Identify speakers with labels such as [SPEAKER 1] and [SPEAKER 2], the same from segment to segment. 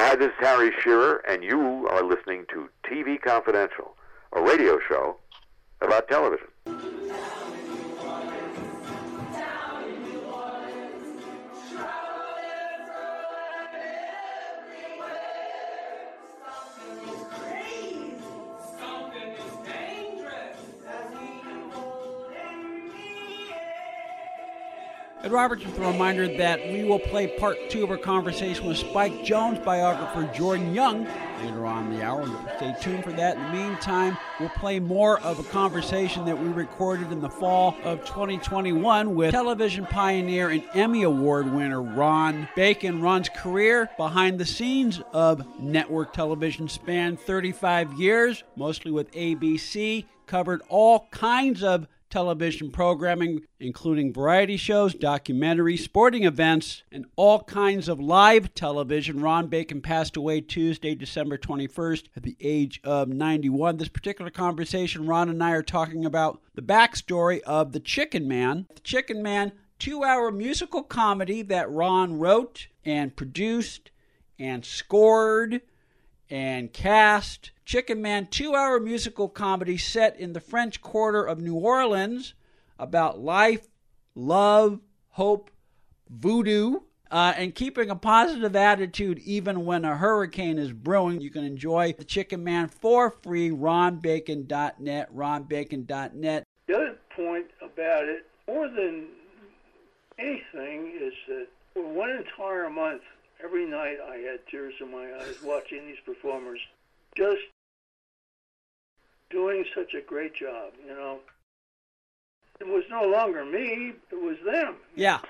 [SPEAKER 1] Hi, this is Harry Shearer, and you are listening to TV Confidential, a radio show about television.
[SPEAKER 2] Ed Robertson with a reminder that we will play part two of our conversation with Spike Jones biographer Jordan Young later on in the hour. Stay tuned for that. In the meantime, we'll play more of a conversation that we recorded in the fall of 2021 with television pioneer and Emmy Award winner Ron Bacon. Ron's career behind the scenes of network television spanned 35 years, mostly with ABC, covered all kinds of television programming, including variety shows, documentaries, sporting events, and all kinds of live television. Ron Bacon passed away Tuesday, December 21st, at the age of 91. This particular conversation, Ron and I are talking about the backstory of The Chicken Man. The Chicken Man, two hour musical comedy that Ron wrote and produced and scored and cast. Chicken Man, two hour musical comedy set in the French Quarter of New Orleans about life, love, hope, voodoo, uh, and keeping a positive attitude even when a hurricane is brewing. You can enjoy The Chicken Man for free. RonBacon.net, RonBacon.net.
[SPEAKER 3] The other point about it, more than anything, is that for one entire month, every night I had tears in my eyes watching these performers just doing such a great job, you know. It was no longer me, it was them.
[SPEAKER 2] Yeah.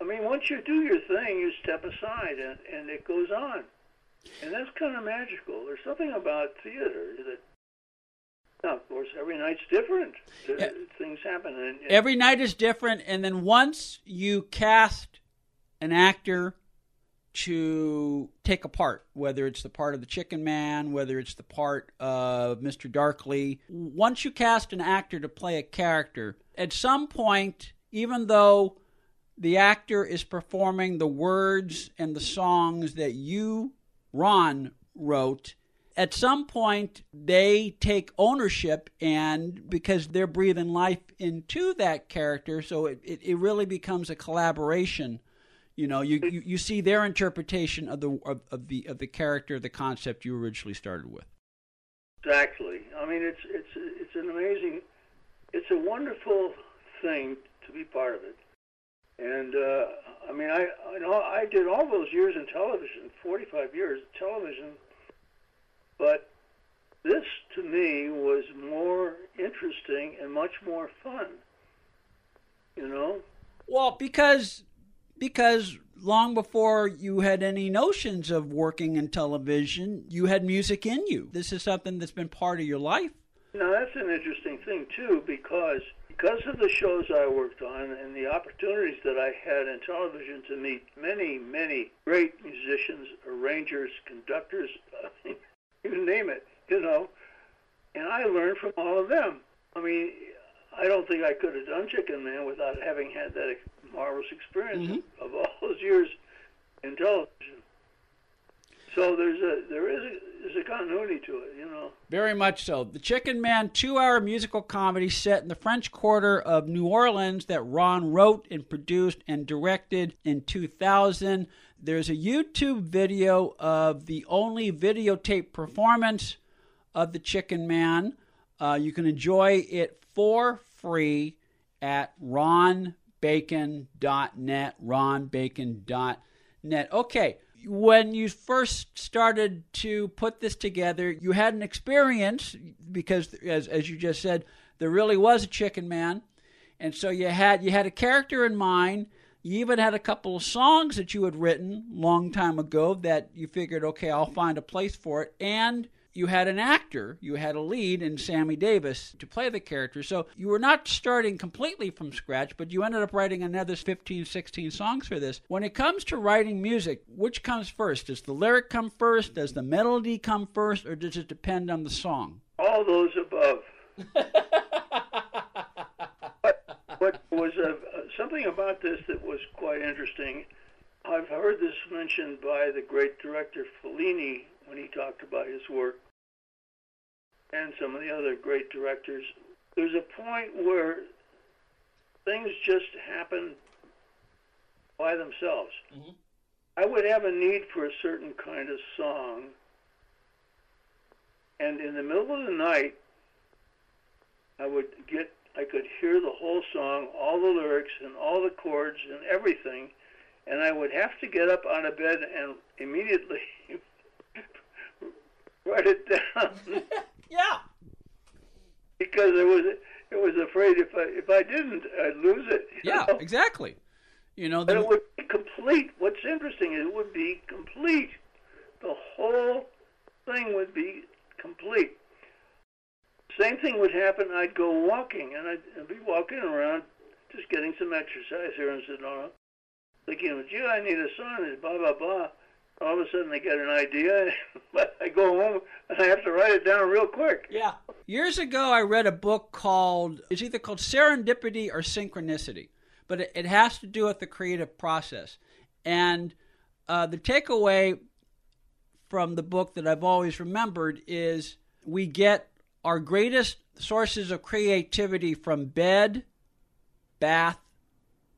[SPEAKER 3] I mean, once you do your thing, you step aside and, and it goes on. And that's kind of magical. There's something about theater that, now, of course, every night's different.
[SPEAKER 2] Uh, yeah.
[SPEAKER 3] Things happen. And, and
[SPEAKER 2] Every night is different, and then once you cast an actor to take a part, whether it's the part of the Chicken Man, whether it's the part of Mr. Darkly. Once you cast an actor to play a character, at some point, even though the actor is performing the words and the songs that you, Ron, wrote, at some point they take ownership and because they're breathing life into that character, so it, it, it really becomes a collaboration you know, you, you, you see their interpretation of the of, of the of the character, the concept you originally started with.
[SPEAKER 3] Exactly. I mean, it's it's it's an amazing, it's a wonderful thing to be part of it. And uh, I mean, I I know I did all those years in television, 45 years of television, but this to me was more interesting and much more fun. You know.
[SPEAKER 2] Well, because because long before you had any notions of working in television, you had music in you. This is something that's been part of your life.
[SPEAKER 3] Now that's an interesting thing too, because because of the shows I worked on and the opportunities that I had in television to meet many, many great musicians, arrangers, conductors, you name it, you know, and I learned from all of them. I mean, I don't think I could have done Chicken Man without having had that marvelous experience
[SPEAKER 2] Mhm.
[SPEAKER 3] of all those years in television. So there's a there is a, there's a continuity to it, you know.
[SPEAKER 2] Very much so. The Chicken Man two hour musical comedy set in the French Quarter of New Orleans that Ron wrote and produced and directed in 2000. There's a YouTube video of the only videotape performance of The Chicken Man. Uh, you can enjoy it for free at ronbacon.net. Ronbacon.net. Okay when you first started to put this together, you had an experience because, as as you just said, there really was a Chicken Man, and so you had you had a character in mind. You even had a couple of songs that you had written long time ago that you figured, okay, I'll find a place for it. And you had an actor, you had a lead in Sammy Davis to play the character. So you were not starting completely from scratch, but you ended up writing another 15, 16 songs for this. When it comes to writing music, which comes first? Does the lyric come first? Does the melody come first? Or does it depend on the song?
[SPEAKER 3] All those above. but what was uh, something about this that was quite interesting. I've heard this mentioned by the great director Fellini when he talked about his work and some of the other great directors. There's a point where things just happen by themselves. Mm-hmm. I would have a need for a certain kind of song, and in the middle of the night, I would get, I could hear the whole song, all the lyrics and all the chords and everything, and I would have to get up out of bed and immediately write it down.
[SPEAKER 2] yeah.
[SPEAKER 3] Because I was it was afraid if I if I didn't I'd lose it.
[SPEAKER 2] Yeah,
[SPEAKER 3] know?
[SPEAKER 2] exactly. You know,
[SPEAKER 3] the... and it would be complete. What's interesting is it would be complete. The whole thing would be complete. Same thing would happen. I'd go walking, and I'd, I'd be walking around, just getting some exercise here in Sedona, thinking, gee, I need a son, blah, blah, blah all of a sudden they get an idea. I go home and I have to write it down real quick.
[SPEAKER 2] Yeah. Years ago, I read a book called, it's either called Serendipity or Synchronicity, but it, it has to do with the creative process. And uh, the takeaway from the book that I've always remembered is we get our greatest sources of creativity from bed, bath,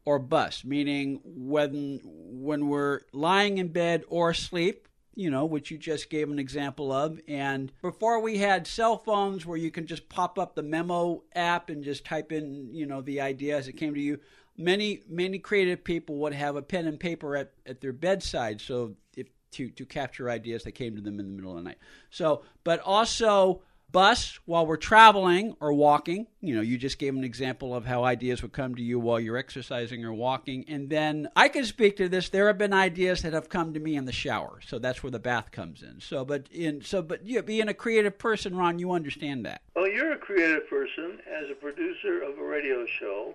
[SPEAKER 2] or bus, meaning when when we're lying in bed or asleep, you know, which you just gave an example of. And before we had cell phones where you can just pop up the memo app and just type in, you know, the idea as it came to you, many many creative people would have a pen and paper at, at their bedside so if to to capture ideas that came to them in the middle of the night. So, but also bus while we're traveling or walking. You know, you just gave an example of how ideas would come to you while you're exercising or walking. And then I can speak to this. There have been ideas that have come to me in the shower. So that's where the bath comes in. So, but in, so, but you being a creative person, Ron, you understand that.
[SPEAKER 3] Well, you're a creative person as a producer of a radio show.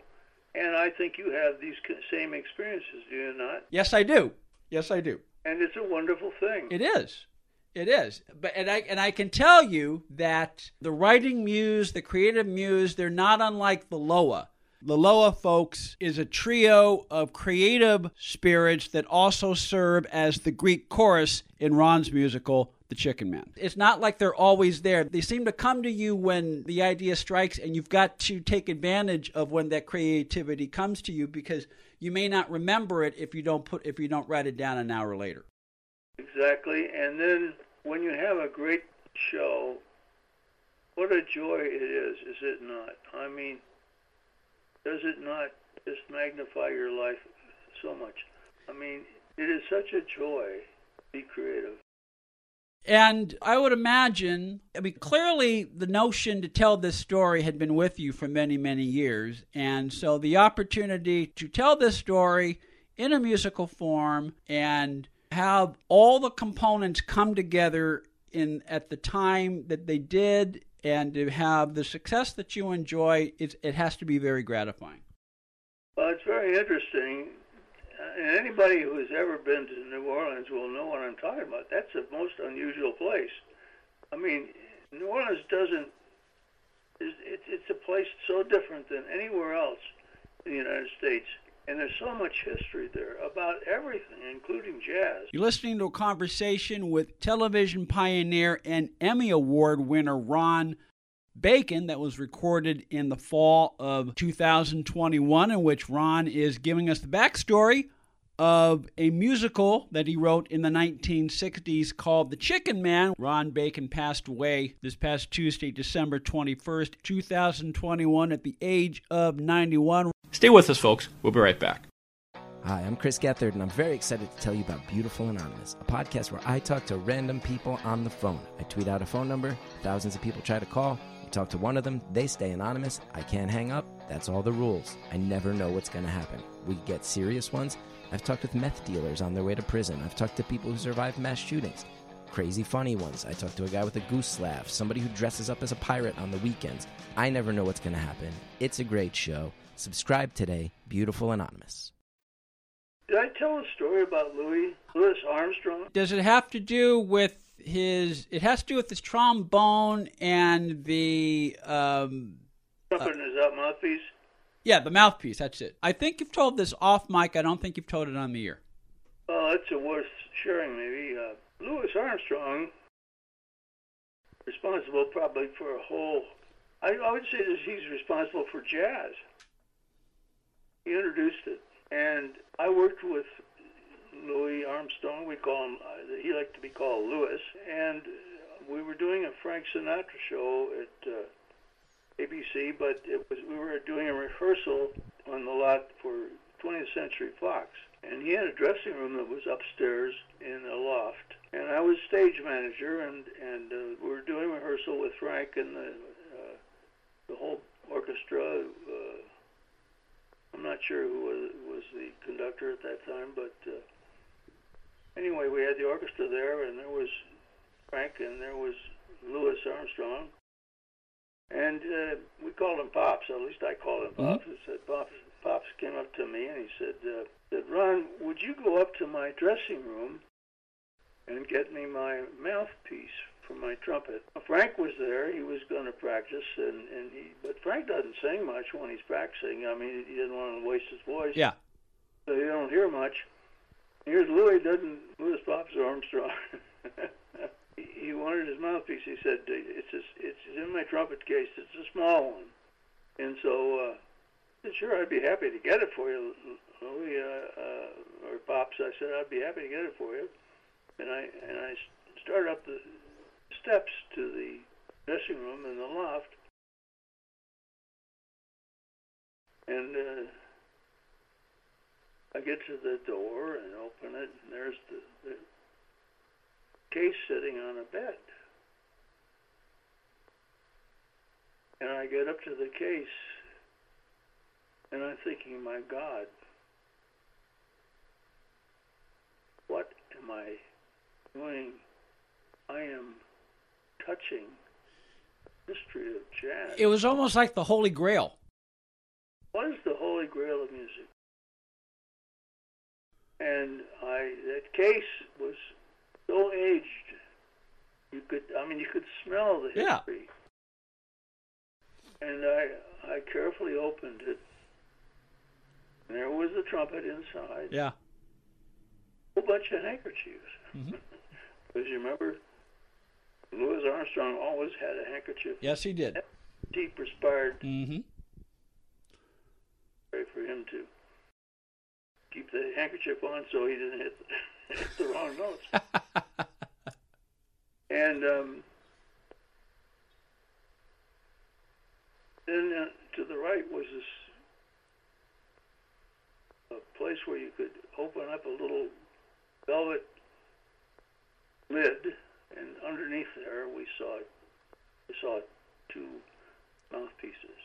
[SPEAKER 3] And I think you have these same experiences, do you not?
[SPEAKER 2] Yes, I do. Yes, I do.
[SPEAKER 3] And it's a wonderful thing.
[SPEAKER 2] It is. It is, but and I and I can tell you that the writing muse, the creative muse, they're not unlike the Loa. The Loa folks is a trio of creative spirits that also serve as the Greek chorus in Ron's musical The Chicken Man. It's not like they're always there. They seem to come to you when the idea strikes and you've got to take advantage of when that creativity comes to you because you may not remember it if you don't put if you don't write it down an hour later.
[SPEAKER 3] Exactly. And then when you have a great show, what a joy it is, is it not? I mean, does it not just magnify your life so much? I mean, it is such a joy to be creative.
[SPEAKER 2] And I would imagine, I mean, clearly the notion to tell this story had been with you for many, many years. And so the opportunity to tell this story in a musical form and have all the components come together in at the time that they did and to have the success that you enjoy it, it has to be very gratifying.
[SPEAKER 3] Well it's very interesting. Uh, and anybody who has ever been to new orleans will know what i'm talking about. That's a most unusual place. I mean new orleans doesn't it's, it's a place so different than anywhere else in the united states and there's so much history there about everything, including jazz.
[SPEAKER 2] You're listening to a conversation with television pioneer and Emmy Award winner Ron Bacon that was recorded in the fall of 2021, in which Ron is giving us the backstory of a musical that he wrote in the 1960s called The Chicken Man. Ron Bacon passed away this past Tuesday, December 21st, 2021, at the age of 91.
[SPEAKER 4] Stay with us, folks. We'll be right back.
[SPEAKER 5] Hi, I'm Chris Gethard, and I'm very excited to tell you about Beautiful Anonymous, a podcast where I talk to random people on the phone. I tweet out a phone number, thousands of people try to call. You talk to one of them, they stay anonymous. I can't hang up That's all the rules. I never know what's going to happen. We get serious ones. I've talked with meth dealers on their way to prison. I've talked to people who survived mass shootings. Crazy funny ones. I talked to a guy with a goose laugh, somebody who dresses up as a pirate on the weekends. I never know what's going to happen. It's a great show. Subscribe today, Beautiful Anonymous.
[SPEAKER 3] Did I tell a story about Louis Louis Armstrong?
[SPEAKER 2] Does it have to do with his? It has to do with his trombone and the. Um,
[SPEAKER 3] Something is that mouthpiece.
[SPEAKER 2] yeah, the mouthpiece. That's it. I think you've told this off mic. I don't think you've told it on the air.
[SPEAKER 3] Well, that's a worth sharing, maybe. Uh, Louis Armstrong, responsible probably for a whole. I, I would say that he's responsible for jazz. He introduced it, and I worked with Louis Armstrong. We call him. Uh, he liked to be called Louis, and we were doing a Frank Sinatra show at uh, ABC, but it was we were doing a rehearsal on the lot for 20th Century Fox, and he had a dressing room that was upstairs in a loft, and I was stage manager, and and uh, we were doing rehearsal with Frank and the uh, the whole orchestra. Uh, I'm not sure who was, was the conductor at that time, but uh, anyway, we had the orchestra there, and there was Frank, and there was Louis Armstrong, and uh, we called him Pops. At least I called him Pops. I said, Pops. Pops came up to me and he said, uh, said, Ron, would you go up to my dressing room and get me my mouthpiece for my trumpet? Frank was there. He was going to practice, and, and he, but Frank doesn't sing much when he's practicing. I mean, he didn't want to waste his voice.
[SPEAKER 2] Yeah.
[SPEAKER 3] So you don't hear much. Here's Louis doesn't Louis Pops Armstrong. he, wanted his mouthpiece. He said, "It's just, it's in my trumpet case. It's a small one." And so uh, I said, "Sure, I'd be happy to get it for you, Louis uh, uh, or Pops." I said, "I'd be happy to get it for you." And I and I started up the steps to the dressing room in the loft, and. Uh, I get to the door and open it, and there's the, the case sitting on a bed. And I get up to the case, and I'm thinking, my God, what am I doing? I am touching history of jazz.
[SPEAKER 2] It was almost like the Holy Grail.
[SPEAKER 3] What is the holy grail of music? and I that case was so aged. You could, I mean, you could smell the
[SPEAKER 2] Yeah.
[SPEAKER 3] history. And I, I carefully opened it. And there was the trumpet inside.
[SPEAKER 2] Yeah.
[SPEAKER 3] A whole bunch of handkerchiefs.
[SPEAKER 2] Mhm.
[SPEAKER 3] Because you remember, Louis Armstrong always had a handkerchief.
[SPEAKER 2] Yes, he did.
[SPEAKER 3] He perspired
[SPEAKER 2] Mm-hmm.
[SPEAKER 3] pray for him to keep the handkerchief on so he didn't hit the, hit the wrong notes. and um, then uh, to the right was this a place where you could open up a little velvet lid, and underneath there we saw we saw two mouthpieces.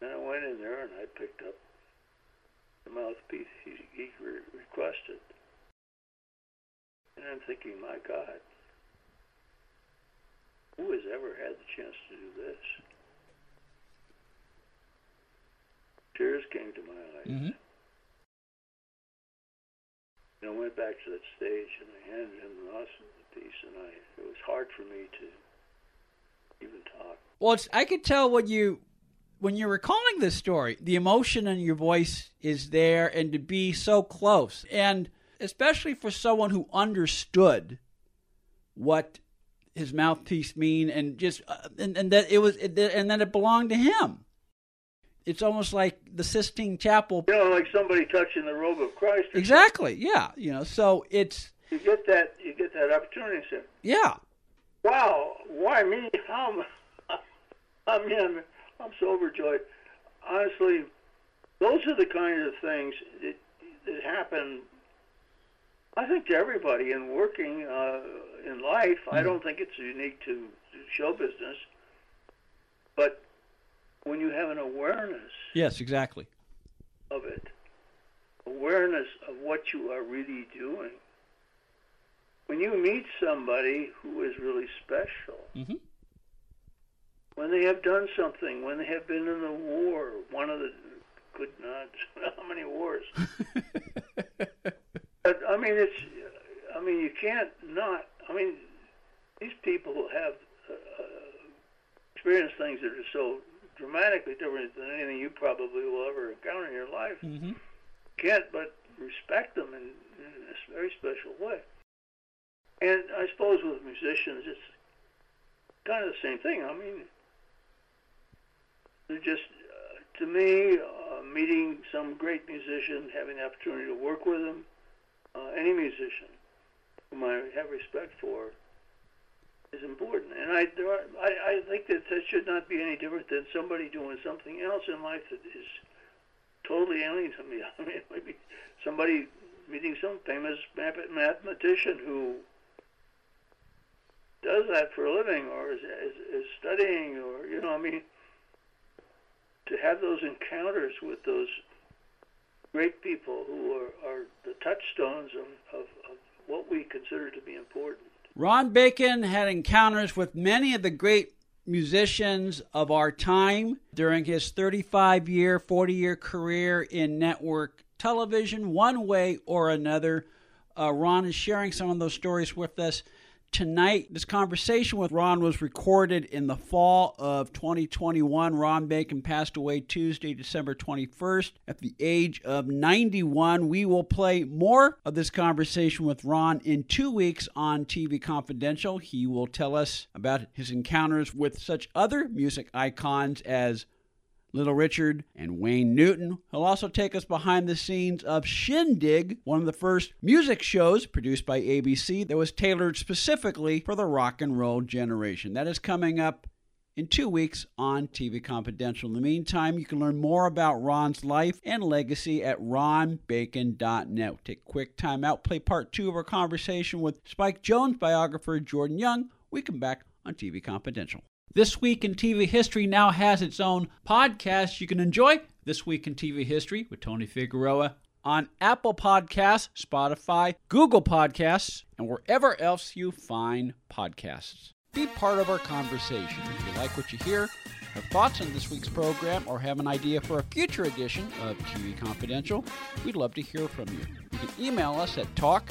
[SPEAKER 3] And I went in there and I picked up the mouthpiece he, he re- requested. And I'm thinking, my God, who has ever had the chance to do this? Tears came to my eyes.
[SPEAKER 2] Mm-hmm.
[SPEAKER 3] Went back to that stage and I handed him the mouthpiece, and I it was hard for me to even talk.
[SPEAKER 2] Well, it's, I could tell when you when you're recalling this story, the emotion in your voice is there, and to be so close, and especially for someone who understood what his mouthpiece mean, and just uh, and, and that it was and that it belonged to him. It's almost like the Sistine Chapel.
[SPEAKER 3] You know, like somebody touching the robe of Christ. or
[SPEAKER 2] Exactly. Yeah. You know. So it's
[SPEAKER 3] you get that you get that opportunity say,
[SPEAKER 2] yeah.
[SPEAKER 3] "Wow, why me? How?" I mean, I'm, I'm so overjoyed. Honestly, those are the kinds of things that, that happen. I think to everybody in working uh, in life. I don't think it's unique to, to show business. But when you have an awareness
[SPEAKER 2] Yes, exactly.
[SPEAKER 3] of it, awareness of what you are really doing, when you meet somebody who is really special,
[SPEAKER 2] hmm
[SPEAKER 3] when they have done something, when they have been in a war, one of the good not how many wars. but I mean, it's I mean, you can't not. I mean, these people have uh, experienced things that are so dramatically different than anything you probably will ever encounter in your life.
[SPEAKER 2] hmm
[SPEAKER 3] Can't but respect them in, in a very special way. And I suppose with musicians, it's kind of the same thing. I mean, they're just, uh, to me, uh, meeting some great musician, having the opportunity to work with them, uh, any musician whom I have respect for, is important. And I, I, I think that that should not be any different than somebody doing something else in life that is totally alien to me. I mean, maybe somebody meeting some famous mathematician who does that for a living or is, is, is studying or, you know, I mean, to have those encounters with those great people who are, are the touchstones of, of, of what we consider to be important.
[SPEAKER 2] Ron Bacon had encounters with many of the great musicians of our time during his 35 year, 40 year career in network television, one way or another. Uh, Ron is sharing some of those stories with us tonight. This conversation with Ron was recorded in the fall of 2021. Ron Bacon passed away Tuesday, December 21st at the age of 91. We will play more of this conversation with Ron in two weeks on TV Confidential. He will tell us about his encounters with such other music icons as Little Richard and Wayne Newton. He'll also take us behind the scenes of Shindig, one of the first music shows produced by ABC that was tailored specifically for the rock and roll generation. That is coming up in two weeks on TV Confidential. In the meantime, you can learn more about Ron's life and legacy at ronbacon.net. Take a quick time out, play part two of our conversation with Spike Jones biographer Jordan Young. We come back on TV Confidential. This Week in TV History now has its own podcast you can enjoy. This Week in TV History with Tony Figueroa on Apple Podcasts, Spotify, Google Podcasts, and wherever else you find podcasts. Be part of our conversation. If you like what you hear, have thoughts on this week's program, or have an idea for a future edition of TV Confidential, we'd love to hear from you. You can email us at talk